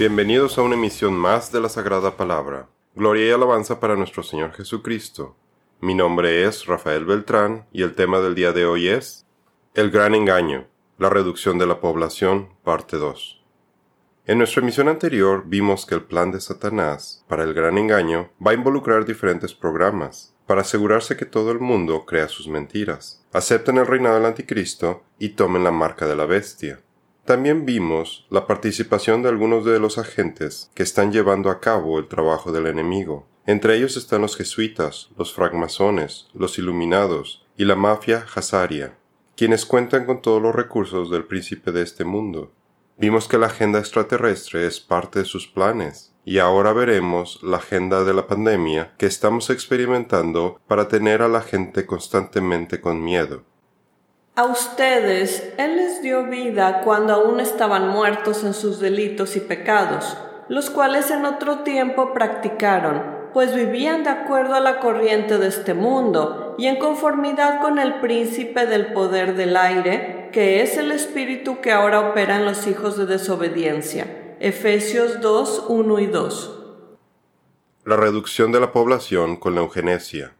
Bienvenidos a una emisión más de la Sagrada Palabra. Gloria y alabanza para nuestro Señor Jesucristo. Mi nombre es Rafael Beltrán y el tema del día de hoy es El gran engaño, la reducción de la población, parte 2. En nuestra emisión anterior vimos que el plan de Satanás para el gran engaño va a involucrar diferentes programas para asegurarse que todo el mundo crea sus mentiras, acepten el reinado del anticristo y tomen la marca de la bestia. También vimos la participación de algunos de los agentes que están llevando a cabo el trabajo del enemigo. Entre ellos están los jesuitas, los francmasones, los iluminados y la mafia hazaria, quienes cuentan con todos los recursos del príncipe de este mundo. Vimos que la agenda extraterrestre es parte de sus planes, y ahora veremos la agenda de la pandemia que estamos experimentando para tener a la gente constantemente con miedo. A ustedes Él les dio vida cuando aún estaban muertos en sus delitos y pecados, los cuales en otro tiempo practicaron, pues vivían de acuerdo a la corriente de este mundo y en conformidad con el príncipe del poder del aire, que es el espíritu que ahora opera en los hijos de desobediencia. Efesios 2, 1 y 2. La reducción de la población con la eugenesia.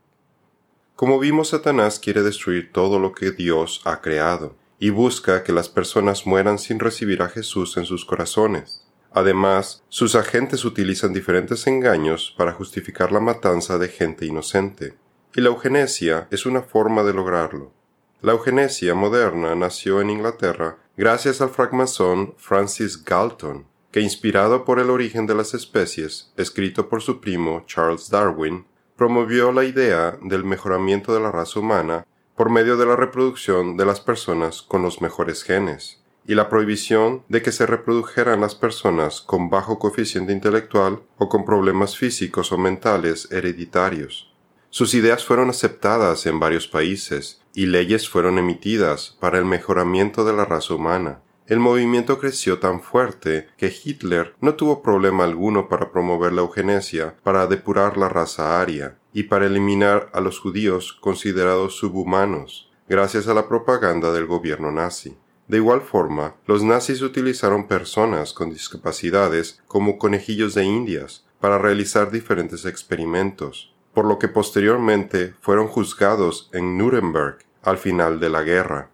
Como vimos, Satanás quiere destruir todo lo que Dios ha creado y busca que las personas mueran sin recibir a Jesús en sus corazones. Además, sus agentes utilizan diferentes engaños para justificar la matanza de gente inocente, y la eugenesia es una forma de lograrlo. La eugenesia moderna nació en Inglaterra gracias al francmasón Francis Galton, que inspirado por el origen de las especies, escrito por su primo Charles Darwin, promovió la idea del mejoramiento de la raza humana por medio de la reproducción de las personas con los mejores genes y la prohibición de que se reprodujeran las personas con bajo coeficiente intelectual o con problemas físicos o mentales hereditarios. Sus ideas fueron aceptadas en varios países y leyes fueron emitidas para el mejoramiento de la raza humana, el movimiento creció tan fuerte que Hitler no tuvo problema alguno para promover la eugenesia, para depurar la raza aria y para eliminar a los judíos considerados subhumanos, gracias a la propaganda del gobierno nazi. De igual forma, los nazis utilizaron personas con discapacidades como conejillos de indias para realizar diferentes experimentos, por lo que posteriormente fueron juzgados en Nuremberg al final de la guerra.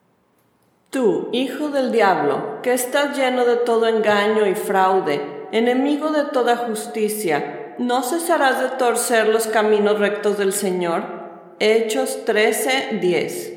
Tú, hijo del diablo, que estás lleno de todo engaño y fraude, enemigo de toda justicia, ¿no cesarás de torcer los caminos rectos del Señor? Hechos 13, 10.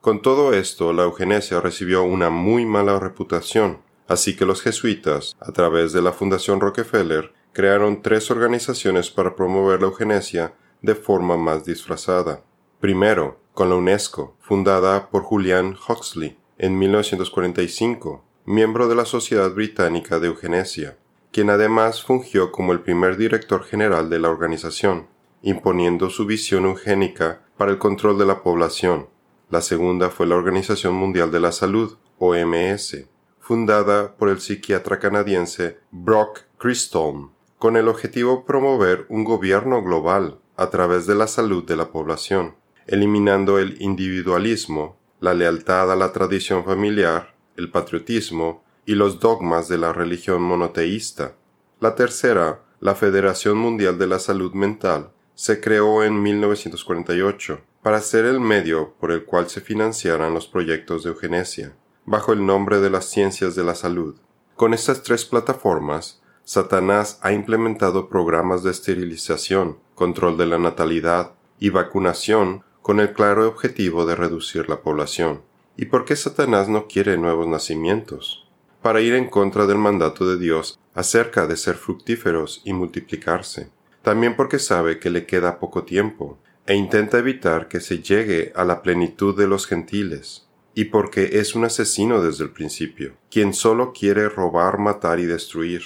Con todo esto, la eugenesia recibió una muy mala reputación, así que los jesuitas, a través de la Fundación Rockefeller, crearon tres organizaciones para promover la eugenesia de forma más disfrazada. Primero, con la UNESCO, fundada por Julian Huxley en 1945, miembro de la Sociedad Británica de Eugenesia, quien además fungió como el primer director general de la organización, imponiendo su visión eugénica para el control de la población. La segunda fue la Organización Mundial de la Salud, OMS, fundada por el psiquiatra canadiense Brock Chrysholm, con el objetivo de promover un gobierno global a través de la salud de la población eliminando el individualismo, la lealtad a la tradición familiar, el patriotismo y los dogmas de la religión monoteísta. La tercera, la Federación Mundial de la Salud Mental, se creó en 1948 para ser el medio por el cual se financiaran los proyectos de eugenesia, bajo el nombre de las ciencias de la salud. Con estas tres plataformas, Satanás ha implementado programas de esterilización, control de la natalidad y vacunación con el claro objetivo de reducir la población. ¿Y por qué Satanás no quiere nuevos nacimientos? Para ir en contra del mandato de Dios acerca de ser fructíferos y multiplicarse. También porque sabe que le queda poco tiempo, e intenta evitar que se llegue a la plenitud de los gentiles, y porque es un asesino desde el principio, quien solo quiere robar, matar y destruir.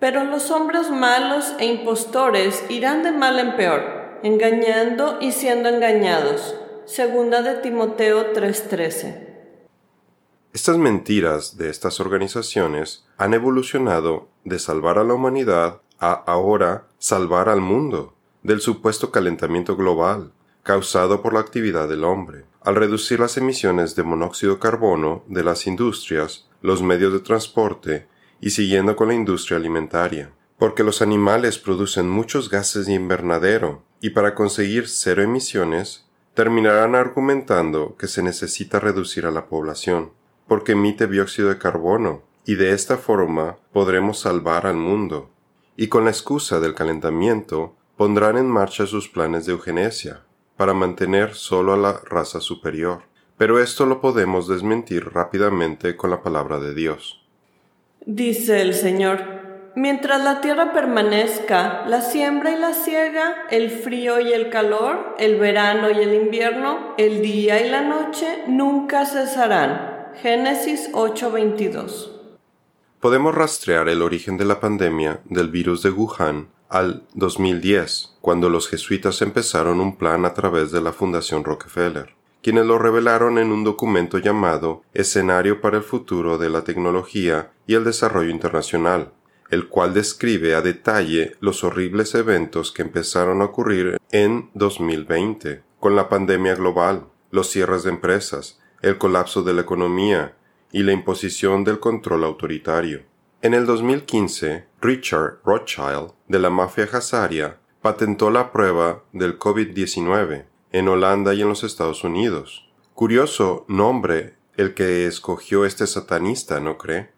Pero los hombres malos e impostores irán de mal en peor engañando y siendo engañados. Segunda de Timoteo 3:13. Estas mentiras de estas organizaciones han evolucionado de salvar a la humanidad a ahora salvar al mundo del supuesto calentamiento global causado por la actividad del hombre, al reducir las emisiones de monóxido de carbono de las industrias, los medios de transporte y siguiendo con la industria alimentaria, porque los animales producen muchos gases de invernadero y para conseguir cero emisiones terminarán argumentando que se necesita reducir a la población, porque emite dióxido de carbono, y de esta forma podremos salvar al mundo. Y con la excusa del calentamiento pondrán en marcha sus planes de eugenesia, para mantener solo a la raza superior. Pero esto lo podemos desmentir rápidamente con la palabra de Dios. Dice el Señor, Mientras la tierra permanezca, la siembra y la siega, el frío y el calor, el verano y el invierno, el día y la noche, nunca cesarán. Génesis 8:22. Podemos rastrear el origen de la pandemia del virus de Wuhan al 2010, cuando los jesuitas empezaron un plan a través de la Fundación Rockefeller, quienes lo revelaron en un documento llamado Escenario para el futuro de la tecnología y el desarrollo internacional, el cual describe a detalle los horribles eventos que empezaron a ocurrir en 2020, con la pandemia global, los cierres de empresas, el colapso de la economía y la imposición del control autoritario. En el 2015, Richard Rothschild, de la mafia Hazaria, patentó la prueba del COVID-19 en Holanda y en los Estados Unidos. Curioso nombre el que escogió este satanista, ¿no cree?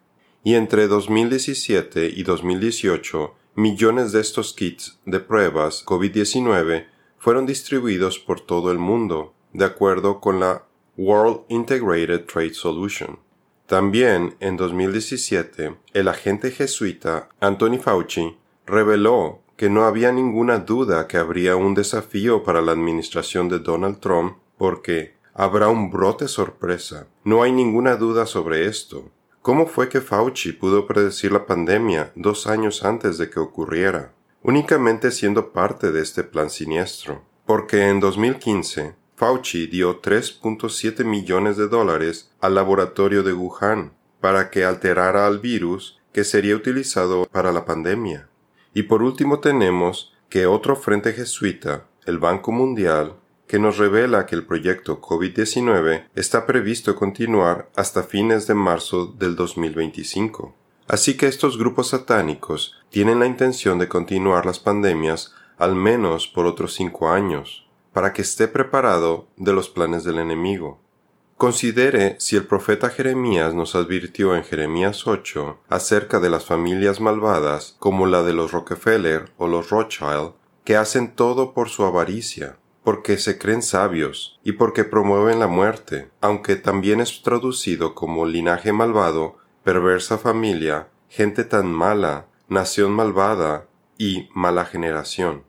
Y entre 2017 y 2018 millones de estos kits de pruebas COVID-19 fueron distribuidos por todo el mundo, de acuerdo con la World Integrated Trade Solution. También en 2017, el agente jesuita Anthony Fauci reveló que no había ninguna duda que habría un desafío para la administración de Donald Trump porque habrá un brote sorpresa. No hay ninguna duda sobre esto. ¿Cómo fue que Fauci pudo predecir la pandemia dos años antes de que ocurriera? Únicamente siendo parte de este plan siniestro. Porque en 2015, Fauci dio 3.7 millones de dólares al laboratorio de Wuhan para que alterara al virus que sería utilizado para la pandemia. Y por último tenemos que otro frente jesuita, el Banco Mundial, que nos revela que el proyecto COVID-19 está previsto continuar hasta fines de marzo del 2025. Así que estos grupos satánicos tienen la intención de continuar las pandemias al menos por otros cinco años, para que esté preparado de los planes del enemigo. Considere si el profeta Jeremías nos advirtió en Jeremías 8 acerca de las familias malvadas como la de los Rockefeller o los Rothschild, que hacen todo por su avaricia, porque se creen sabios y porque promueven la muerte, aunque también es traducido como linaje malvado, perversa familia, gente tan mala, nación malvada y mala generación.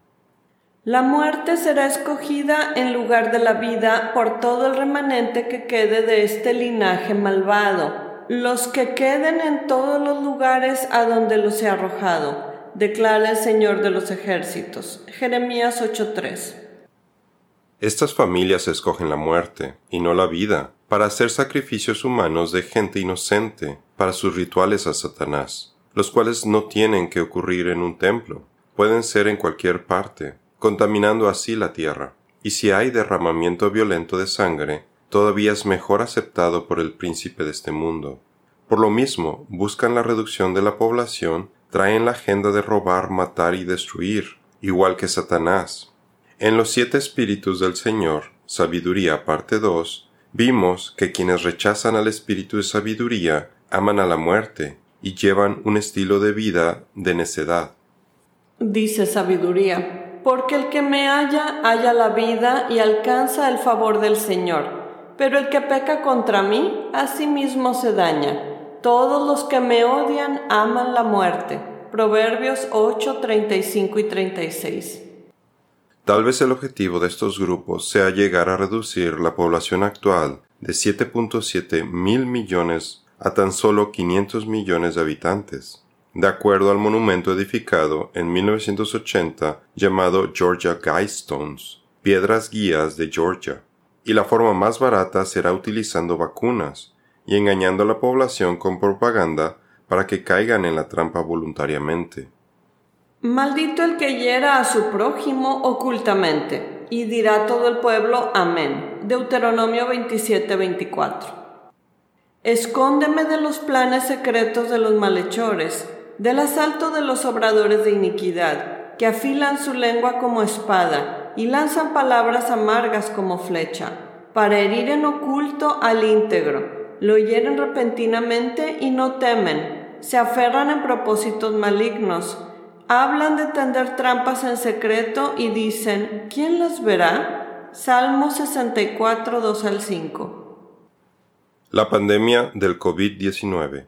La muerte será escogida en lugar de la vida por todo el remanente que quede de este linaje malvado, los que queden en todos los lugares a donde los he arrojado, declara el Señor de los ejércitos. Jeremías 8:3 estas familias escogen la muerte, y no la vida, para hacer sacrificios humanos de gente inocente, para sus rituales a Satanás, los cuales no tienen que ocurrir en un templo, pueden ser en cualquier parte, contaminando así la tierra. Y si hay derramamiento violento de sangre, todavía es mejor aceptado por el príncipe de este mundo. Por lo mismo, buscan la reducción de la población, traen la agenda de robar, matar y destruir, igual que Satanás, en los siete espíritus del Señor, Sabiduría parte 2, vimos que quienes rechazan al espíritu de sabiduría aman a la muerte y llevan un estilo de vida de necedad. Dice Sabiduría, porque el que me halla halla la vida y alcanza el favor del Señor, pero el que peca contra mí, a sí mismo se daña. Todos los que me odian aman la muerte. Proverbios 8, 35 y 36. Tal vez el objetivo de estos grupos sea llegar a reducir la población actual de 7.7 mil millones a tan solo 500 millones de habitantes, de acuerdo al monumento edificado en 1980 llamado Georgia Guidestones, Piedras Guías de Georgia. Y la forma más barata será utilizando vacunas y engañando a la población con propaganda para que caigan en la trampa voluntariamente. Maldito el que hiera a su prójimo ocultamente, y dirá todo el pueblo Amén. Deuteronomio 27-24. Escóndeme de los planes secretos de los malhechores, del asalto de los obradores de iniquidad, que afilan su lengua como espada y lanzan palabras amargas como flecha, para herir en oculto al íntegro. Lo hieren repentinamente y no temen, se aferran en propósitos malignos, hablan de tender trampas en secreto y dicen, ¿quién las verá? Salmo 64, 2 al 5. La pandemia del COVID-19.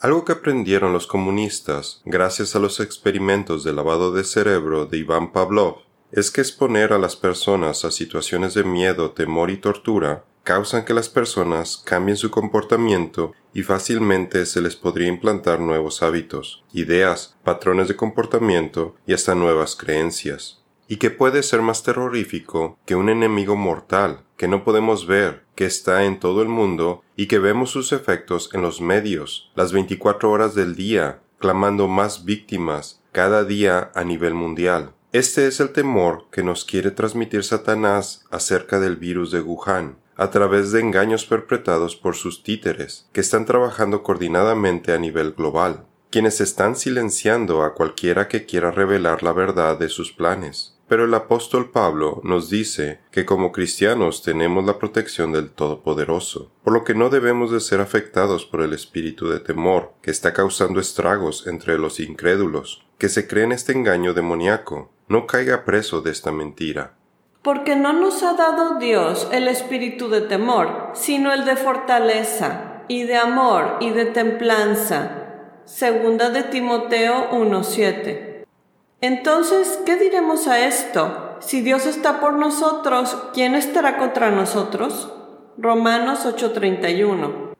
Algo que aprendieron los comunistas gracias a los experimentos de lavado de cerebro de Iván Pavlov es que exponer a las personas a situaciones de miedo, temor y tortura causan que las personas cambien su comportamiento y fácilmente se les podría implantar nuevos hábitos, ideas, patrones de comportamiento y hasta nuevas creencias y que puede ser más terrorífico que un enemigo mortal que no podemos ver, que está en todo el mundo y que vemos sus efectos en los medios, las 24 horas del día, clamando más víctimas cada día a nivel mundial. Este es el temor que nos quiere transmitir Satanás acerca del virus de Wuhan, a través de engaños perpetrados por sus títeres, que están trabajando coordinadamente a nivel global, quienes están silenciando a cualquiera que quiera revelar la verdad de sus planes. Pero el apóstol Pablo nos dice que como cristianos tenemos la protección del Todopoderoso, por lo que no debemos de ser afectados por el espíritu de temor que está causando estragos entre los incrédulos, que se creen este engaño demoníaco. No caiga preso de esta mentira. Porque no nos ha dado Dios el espíritu de temor, sino el de fortaleza, y de amor, y de templanza. Segunda de Timoteo 1.7. Entonces, ¿qué diremos a esto? Si Dios está por nosotros, ¿quién estará contra nosotros? Romanos 8:31.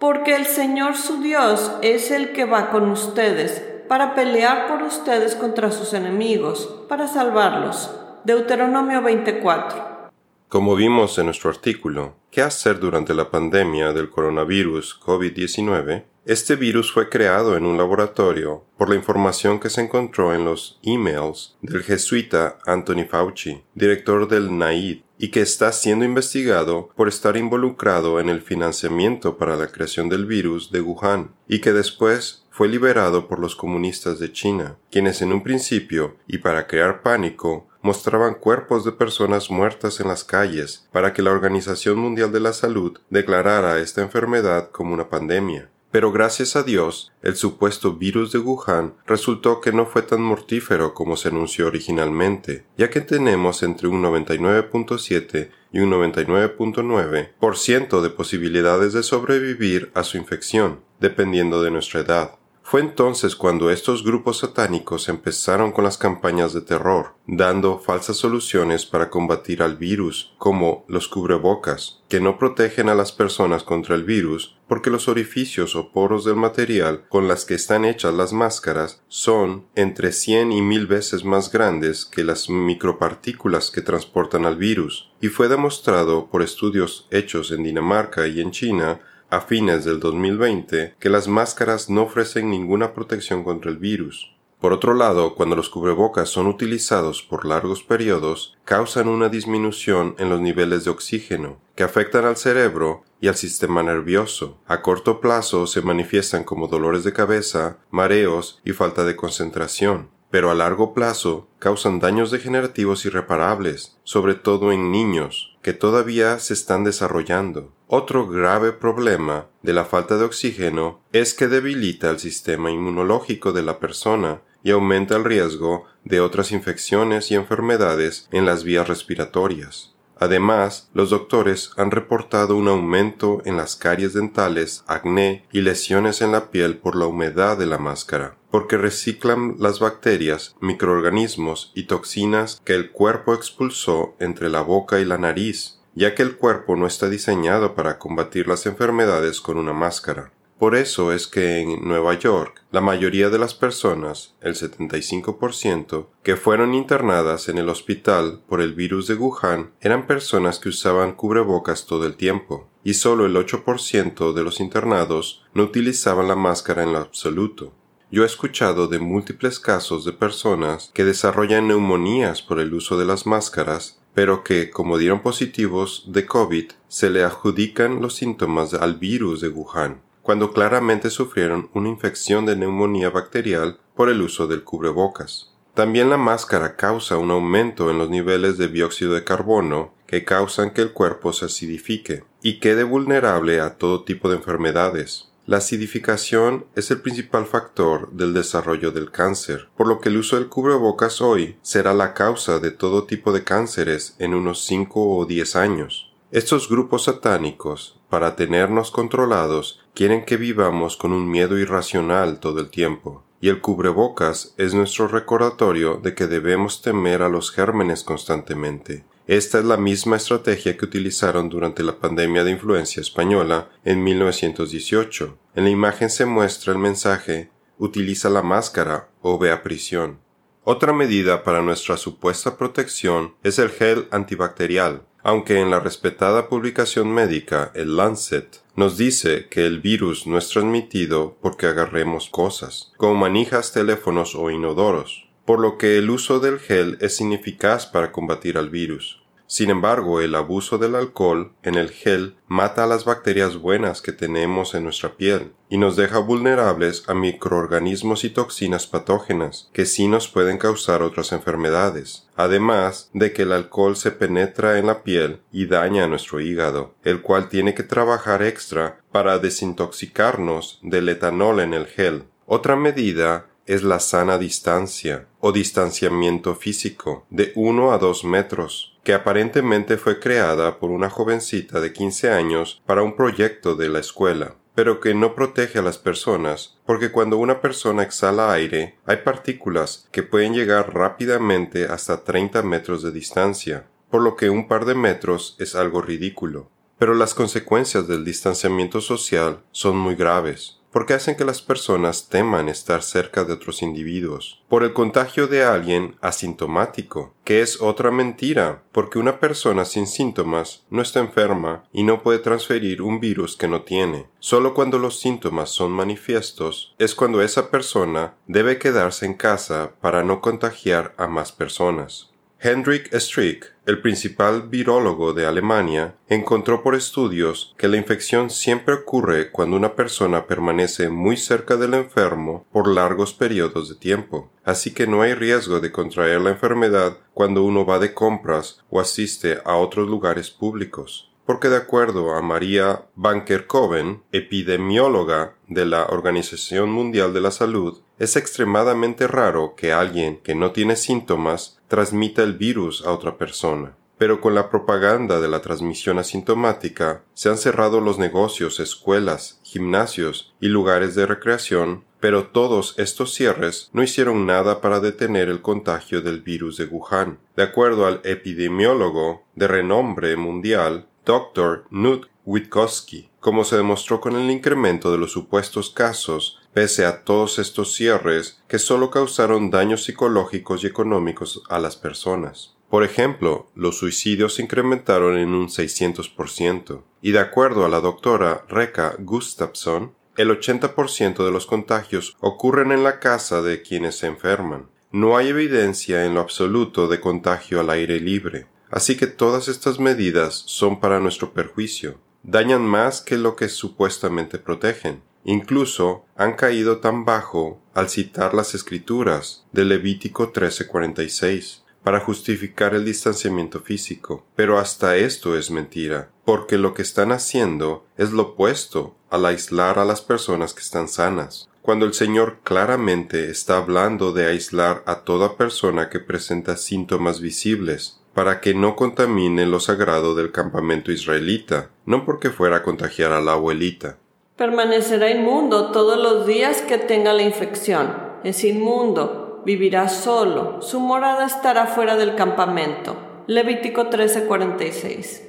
Porque el Señor su Dios es el que va con ustedes para pelear por ustedes contra sus enemigos, para salvarlos. Deuteronomio 24. Como vimos en nuestro artículo, ¿qué hacer durante la pandemia del coronavirus COVID-19? Este virus fue creado en un laboratorio por la información que se encontró en los emails del jesuita Anthony Fauci, director del NAID, y que está siendo investigado por estar involucrado en el financiamiento para la creación del virus de Wuhan, y que después fue liberado por los comunistas de China, quienes en un principio, y para crear pánico, mostraban cuerpos de personas muertas en las calles para que la Organización Mundial de la Salud declarara esta enfermedad como una pandemia. Pero gracias a Dios, el supuesto virus de Wuhan resultó que no fue tan mortífero como se anunció originalmente, ya que tenemos entre un 99.7 y un 99.9% de posibilidades de sobrevivir a su infección, dependiendo de nuestra edad. Fue entonces cuando estos grupos satánicos empezaron con las campañas de terror, dando falsas soluciones para combatir al virus, como los cubrebocas, que no protegen a las personas contra el virus porque los orificios o poros del material con las que están hechas las máscaras son entre 100 y 1000 veces más grandes que las micropartículas que transportan al virus, y fue demostrado por estudios hechos en Dinamarca y en China a fines del 2020 que las máscaras no ofrecen ninguna protección contra el virus. Por otro lado, cuando los cubrebocas son utilizados por largos periodos, causan una disminución en los niveles de oxígeno, que afectan al cerebro y al sistema nervioso. A corto plazo se manifiestan como dolores de cabeza, mareos y falta de concentración pero a largo plazo causan daños degenerativos irreparables, sobre todo en niños, que todavía se están desarrollando. Otro grave problema de la falta de oxígeno es que debilita el sistema inmunológico de la persona y aumenta el riesgo de otras infecciones y enfermedades en las vías respiratorias. Además, los doctores han reportado un aumento en las caries dentales, acné y lesiones en la piel por la humedad de la máscara, porque reciclan las bacterias, microorganismos y toxinas que el cuerpo expulsó entre la boca y la nariz, ya que el cuerpo no está diseñado para combatir las enfermedades con una máscara. Por eso es que en Nueva York la mayoría de las personas, el 75%, que fueron internadas en el hospital por el virus de Wuhan eran personas que usaban cubrebocas todo el tiempo, y solo el 8% de los internados no utilizaban la máscara en lo absoluto. Yo he escuchado de múltiples casos de personas que desarrollan neumonías por el uso de las máscaras pero que, como dieron positivos de COVID, se le adjudican los síntomas al virus de Wuhan, cuando claramente sufrieron una infección de neumonía bacterial por el uso del cubrebocas. También la máscara causa un aumento en los niveles de dióxido de carbono que causan que el cuerpo se acidifique y quede vulnerable a todo tipo de enfermedades. La acidificación es el principal factor del desarrollo del cáncer, por lo que el uso del cubrebocas hoy será la causa de todo tipo de cánceres en unos 5 o 10 años. Estos grupos satánicos, para tenernos controlados, quieren que vivamos con un miedo irracional todo el tiempo y el cubrebocas es nuestro recordatorio de que debemos temer a los gérmenes constantemente. Esta es la misma estrategia que utilizaron durante la pandemia de influencia española en 1918. En la imagen se muestra el mensaje utiliza la máscara o ve a prisión. Otra medida para nuestra supuesta protección es el gel antibacterial, aunque en la respetada publicación médica, el Lancet, nos dice que el virus no es transmitido porque agarremos cosas, como manijas, teléfonos o inodoros, por lo que el uso del gel es ineficaz para combatir al virus. Sin embargo, el abuso del alcohol en el gel mata a las bacterias buenas que tenemos en nuestra piel y nos deja vulnerables a microorganismos y toxinas patógenas que sí nos pueden causar otras enfermedades, además de que el alcohol se penetra en la piel y daña a nuestro hígado, el cual tiene que trabajar extra para desintoxicarnos del etanol en el gel. Otra medida es la sana distancia o distanciamiento físico de 1 a 2 metros que aparentemente fue creada por una jovencita de 15 años para un proyecto de la escuela, pero que no protege a las personas porque cuando una persona exhala aire hay partículas que pueden llegar rápidamente hasta 30 metros de distancia, por lo que un par de metros es algo ridículo. Pero las consecuencias del distanciamiento social son muy graves porque hacen que las personas teman estar cerca de otros individuos, por el contagio de alguien asintomático, que es otra mentira, porque una persona sin síntomas no está enferma y no puede transferir un virus que no tiene. Solo cuando los síntomas son manifiestos es cuando esa persona debe quedarse en casa para no contagiar a más personas. Hendrik Strick, el principal virólogo de Alemania, encontró por estudios que la infección siempre ocurre cuando una persona permanece muy cerca del enfermo por largos periodos de tiempo, así que no hay riesgo de contraer la enfermedad cuando uno va de compras o asiste a otros lugares públicos porque de acuerdo a María Banker-Coven, epidemióloga de la Organización Mundial de la Salud, es extremadamente raro que alguien que no tiene síntomas transmita el virus a otra persona. Pero con la propaganda de la transmisión asintomática se han cerrado los negocios, escuelas, gimnasios y lugares de recreación, pero todos estos cierres no hicieron nada para detener el contagio del virus de Wuhan. De acuerdo al epidemiólogo de renombre mundial, Dr. Knut Witkowski, como se demostró con el incremento de los supuestos casos, pese a todos estos cierres que solo causaron daños psicológicos y económicos a las personas. Por ejemplo, los suicidios se incrementaron en un 600%, y de acuerdo a la doctora Reka Gustafsson, el 80% de los contagios ocurren en la casa de quienes se enferman. No hay evidencia en lo absoluto de contagio al aire libre. Así que todas estas medidas son para nuestro perjuicio, dañan más que lo que supuestamente protegen. Incluso han caído tan bajo al citar las escrituras de Levítico 13:46 para justificar el distanciamiento físico. Pero hasta esto es mentira, porque lo que están haciendo es lo opuesto al aislar a las personas que están sanas. Cuando el Señor claramente está hablando de aislar a toda persona que presenta síntomas visibles, para que no contamine lo sagrado del campamento israelita, no porque fuera a contagiar a la abuelita. Permanecerá inmundo todos los días que tenga la infección. Es inmundo, vivirá solo, su morada estará fuera del campamento. Levítico 13:46.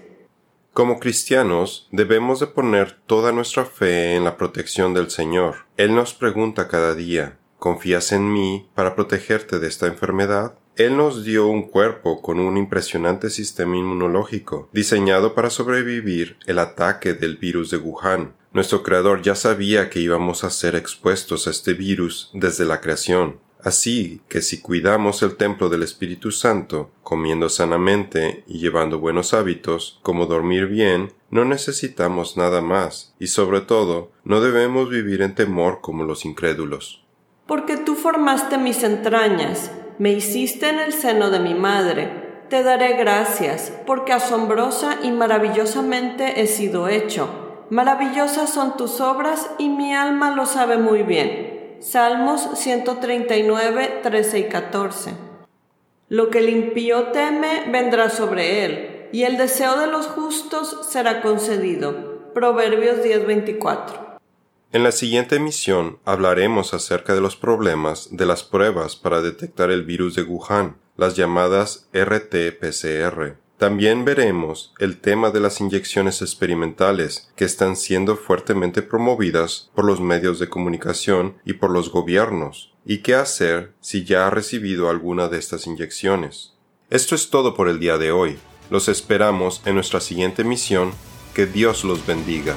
Como cristianos debemos de poner toda nuestra fe en la protección del Señor. Él nos pregunta cada día, ¿confías en mí para protegerte de esta enfermedad? Él nos dio un cuerpo con un impresionante sistema inmunológico, diseñado para sobrevivir el ataque del virus de Wuhan. Nuestro creador ya sabía que íbamos a ser expuestos a este virus desde la creación, Así que si cuidamos el templo del Espíritu Santo, comiendo sanamente y llevando buenos hábitos, como dormir bien, no necesitamos nada más, y sobre todo, no debemos vivir en temor como los incrédulos. Porque tú formaste mis entrañas, me hiciste en el seno de mi madre, te daré gracias, porque asombrosa y maravillosamente he sido hecho. Maravillosas son tus obras y mi alma lo sabe muy bien. Salmos 139, 13 y 14. Lo que el impío teme vendrá sobre él, y el deseo de los justos será concedido. Proverbios 10, 24. En la siguiente emisión hablaremos acerca de los problemas de las pruebas para detectar el virus de Wuhan, las llamadas RT-PCR. También veremos el tema de las inyecciones experimentales que están siendo fuertemente promovidas por los medios de comunicación y por los gobiernos, y qué hacer si ya ha recibido alguna de estas inyecciones. Esto es todo por el día de hoy. Los esperamos en nuestra siguiente misión. Que Dios los bendiga.